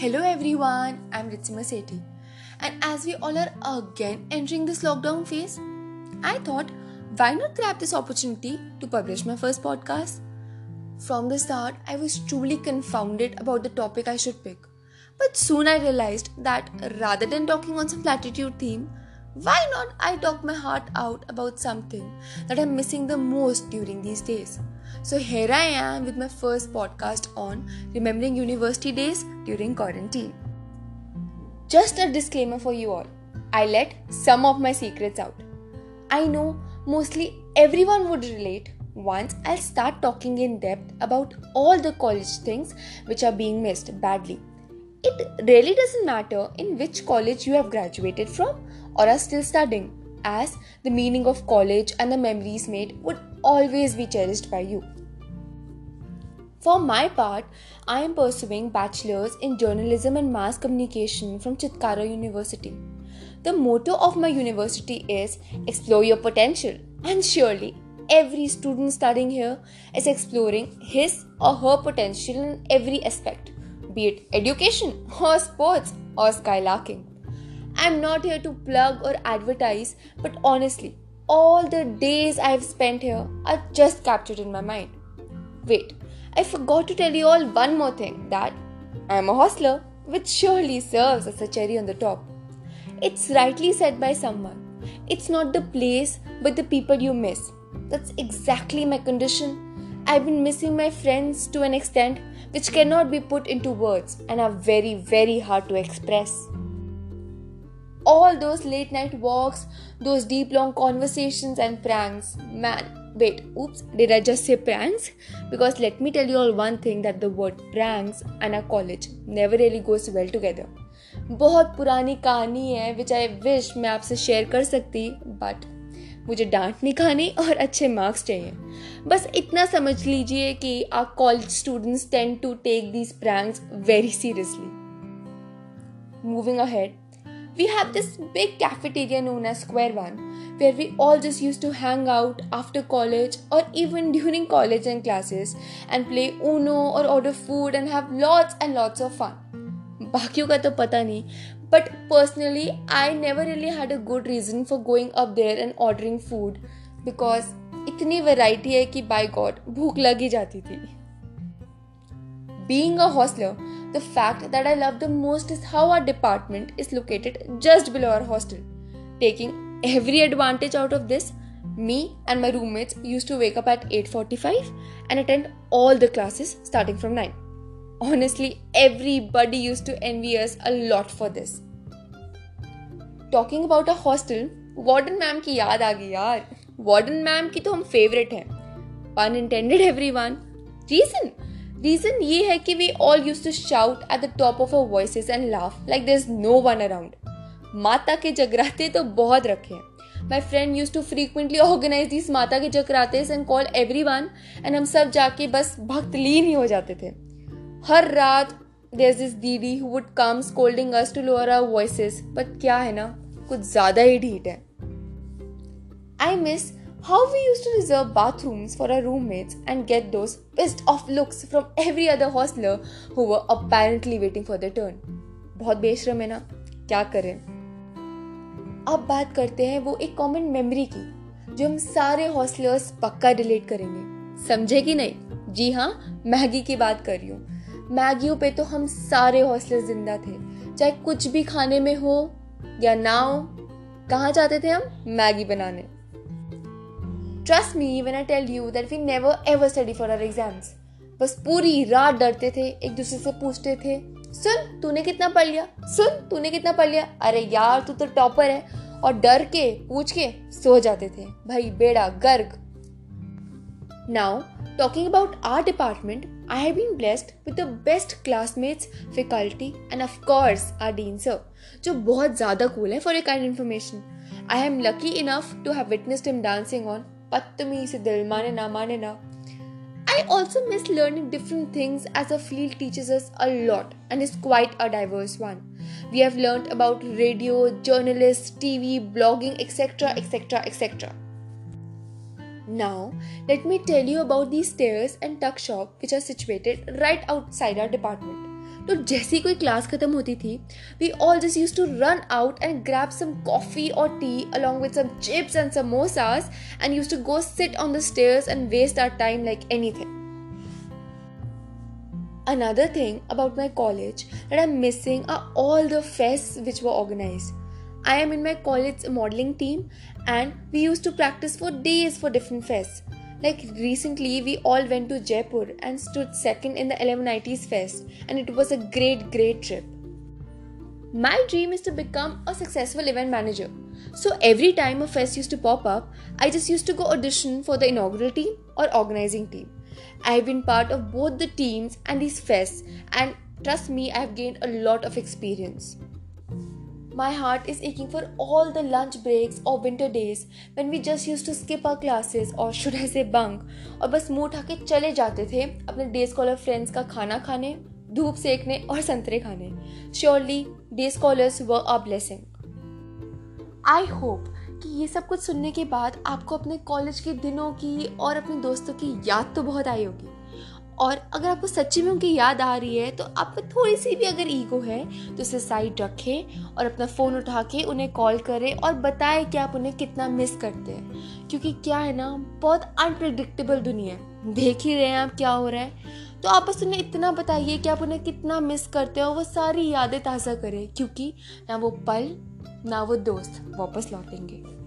Hello everyone, I'm Ritsima Sethi. And as we all are again entering this lockdown phase, I thought why not grab this opportunity to publish my first podcast? From the start, I was truly confounded about the topic I should pick. But soon I realized that rather than talking on some platitude theme, why not I talk my heart out about something that I'm missing the most during these days? So here I am with my first podcast on remembering university days during quarantine. Just a disclaimer for you all I let some of my secrets out. I know mostly everyone would relate once I'll start talking in depth about all the college things which are being missed badly. It really doesn't matter in which college you have graduated from or are still studying, as the meaning of college and the memories made would always be cherished by you. For my part, I am pursuing bachelor's in journalism and mass communication from Chitkara University. The motto of my university is explore your potential, and surely every student studying here is exploring his or her potential in every aspect, be it education or sports or skylarking. I'm not here to plug or advertise, but honestly, all the days I've spent here are just captured in my mind. Wait, I forgot to tell you all one more thing that I'm a hostler, which surely serves as a cherry on the top. It's rightly said by someone it's not the place, but the people you miss. That's exactly my condition. I've been missing my friends to an extent which cannot be put into words and are very, very hard to express all those late night walks, those deep long conversations and pranks. Man, wait, oops, did I just say pranks? Because let me tell you all one thing that the word pranks and a college never really goes well together. बहुत पुरानी कहानी है विच I wish मैं आपसे share कर सकती but मुझे डांट नहीं खानी और अच्छे मार्क्स चाहिए बस इतना समझ लीजिए कि आ college students tend to take these pranks very seriously moving ahead we have this big cafeteria known as Square One, where we all just used to hang out after college or even during college and classes and play Uno or order food and have lots and lots of fun. बाकियों का तो पता नहीं but personally I never really had a good reason for going up there and ordering food because इतनी variety है कि bye God भूख लग ही जाती थी Being a hostler, the fact that I love the most is how our department is located just below our hostel. Taking every advantage out of this, me and my roommates used to wake up at 8:45 and attend all the classes starting from 9. Honestly, everybody used to envy us a lot for this. Talking about a hostel, warden ma'am की याद आ गई यार। Warden ma'am की तो हम favourite हैं। Pun intended everyone reason reason ये है कि we all use to shout at the top of our voices and laugh like there is no one around माता के जगराते तो बहुत रखे हैं। My friend use to frequently organise this माता के जगराते and call everyone and हम सब जाके बस भक्त लीन ही हो जाते थे। हर रात there is didi who would come scolding us to lower our voices but क्या है ना? कुछ ज़्यादा ही ढीट है। I miss how we use to reserve bathrooms for our room and get those best of looks from every other hosteller who were apparently waiting for the turn बहुत बेशरम है ना? क्या करें? अब बात करते हैं वो एक कॉमन मेमोरी की, जो हम सारे हॉस्टलर्स पक्का रिलेट करेंगे। समझे कि नहीं? जी हाँ मैगी की बात कर रही हूँ। मैगियों पे तो हम सारे हौसले ज़िंदा थे। चाहे कुछ भी खाने में हो या ना हो, कहाँ जाते थे हम? मैगी बनाने। Trust me when I tell you that we never ever study for our exams बस पूरी रात डरते थे, एक दूसरे से पूछते थे, सुन, तूने कितना पढ़ लिया? सुन, तूने कितना पढ़ लिया? अरे यार, तू तो टॉपर है। और डर के, पूछ के सो जाते थे। भाई, बेड़ा, Garg. Now talking about our department I have been blessed with the best classmates faculty end of course are dean sir जो बहुत ज़्यादा कूल है for a kind information I am lucky enough to have witnessed him dancing on पत्तमी से दिल माने ना माने ना I also miss learning different things as a field teaches us a lot and is quite a diverse one. We have learned about radio, journalists, TV, blogging, etc., etc., etc. Now, let me tell you about these stairs and tuck shop which are situated right outside our department. तो जैसी कोई class खत्म होती थी we all just use to run out and grab some coffee और tea along with some chips and samosas and use to go sit on the stairs and waste our time like anything Another thing about my college that I'm missing are all the fests which were organized. I am in my college modeling team and we used to practice for days for different fests. Like recently, we all went to Jaipur and stood second in the 1190s Fest, and it was a great, great trip. My dream is to become a successful event manager. So every time a fest used to pop up, I just used to go audition for the inaugural team or organizing team. I've been part of both the teams and these fests, and trust me, I've gained a lot of experience. My heart is aching for all the lunch breaks or winter days when we just used to skip our classes or should I say bunk और बस मुँह उठा के चले जाते थे अपने day scholar friends का खाना खाने, धूप सेकने और संतरे खाने। Surely day scholars were a blessing I hope कि ये सब कुछ सुनने के बाद आपको अपने कॉलेज के दिनों की और अपने दोस्तों की याद तो बहुत आई होगी। और अगर आपको सच्ची में उनकी याद आ रही है तो आप थोड़ी सी भी अगर ईगो है तो उसे साइड रखें और अपना फ़ोन उठा के उन्हें कॉल करें और बताएँ कि आप उन्हें कितना मिस करते हैं। क्योंकि क्या है ना, बहुत अनप्रडिक्टेबल दुनिया है। देख ही रहे हैं आप क्या हो रहा है। तो आप बस उन्हें इतना बताइए कि आप उन्हें कितना मिस करते हो वो सारी यादें ताज़ा करें, क्योंकि ना वो पल, ना वो दोस्त वापस लौटेंगे।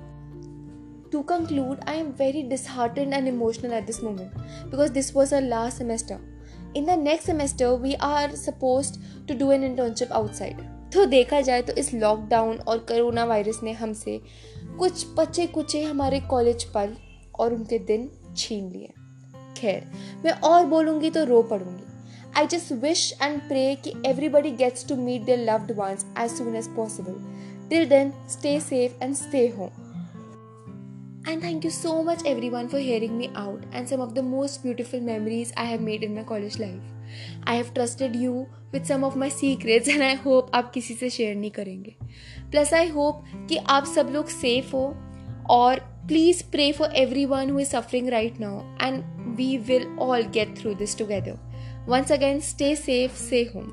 To conclude I am very disheartened and emotional at this moment because this was our last semester in the next semester we are suppose to do an internship outside तो देखा जाए तो इस लॉकडाउन और करोना वायरस ने हमसे कुछ पचे कुचे हमारे कॉलेज पल और उनके दिन छीन लिए। खैर, मैं और बोलूँगी तो रो पड़ूँगी। I just wish and pray कि everybody gets to meet their loved ones as soon as possible till then stay safe and stay home And thank you so much, everyone, for hearing me out and some of the most beautiful memories I have made in my college life. I have trusted you with some of my secrets and I hope आप किसी से share नहीं करेंगे plus आई hope कि आप सब लोग safe हो और please pray for every one who is suffering right now and we will all get through this together once again stay safe stay home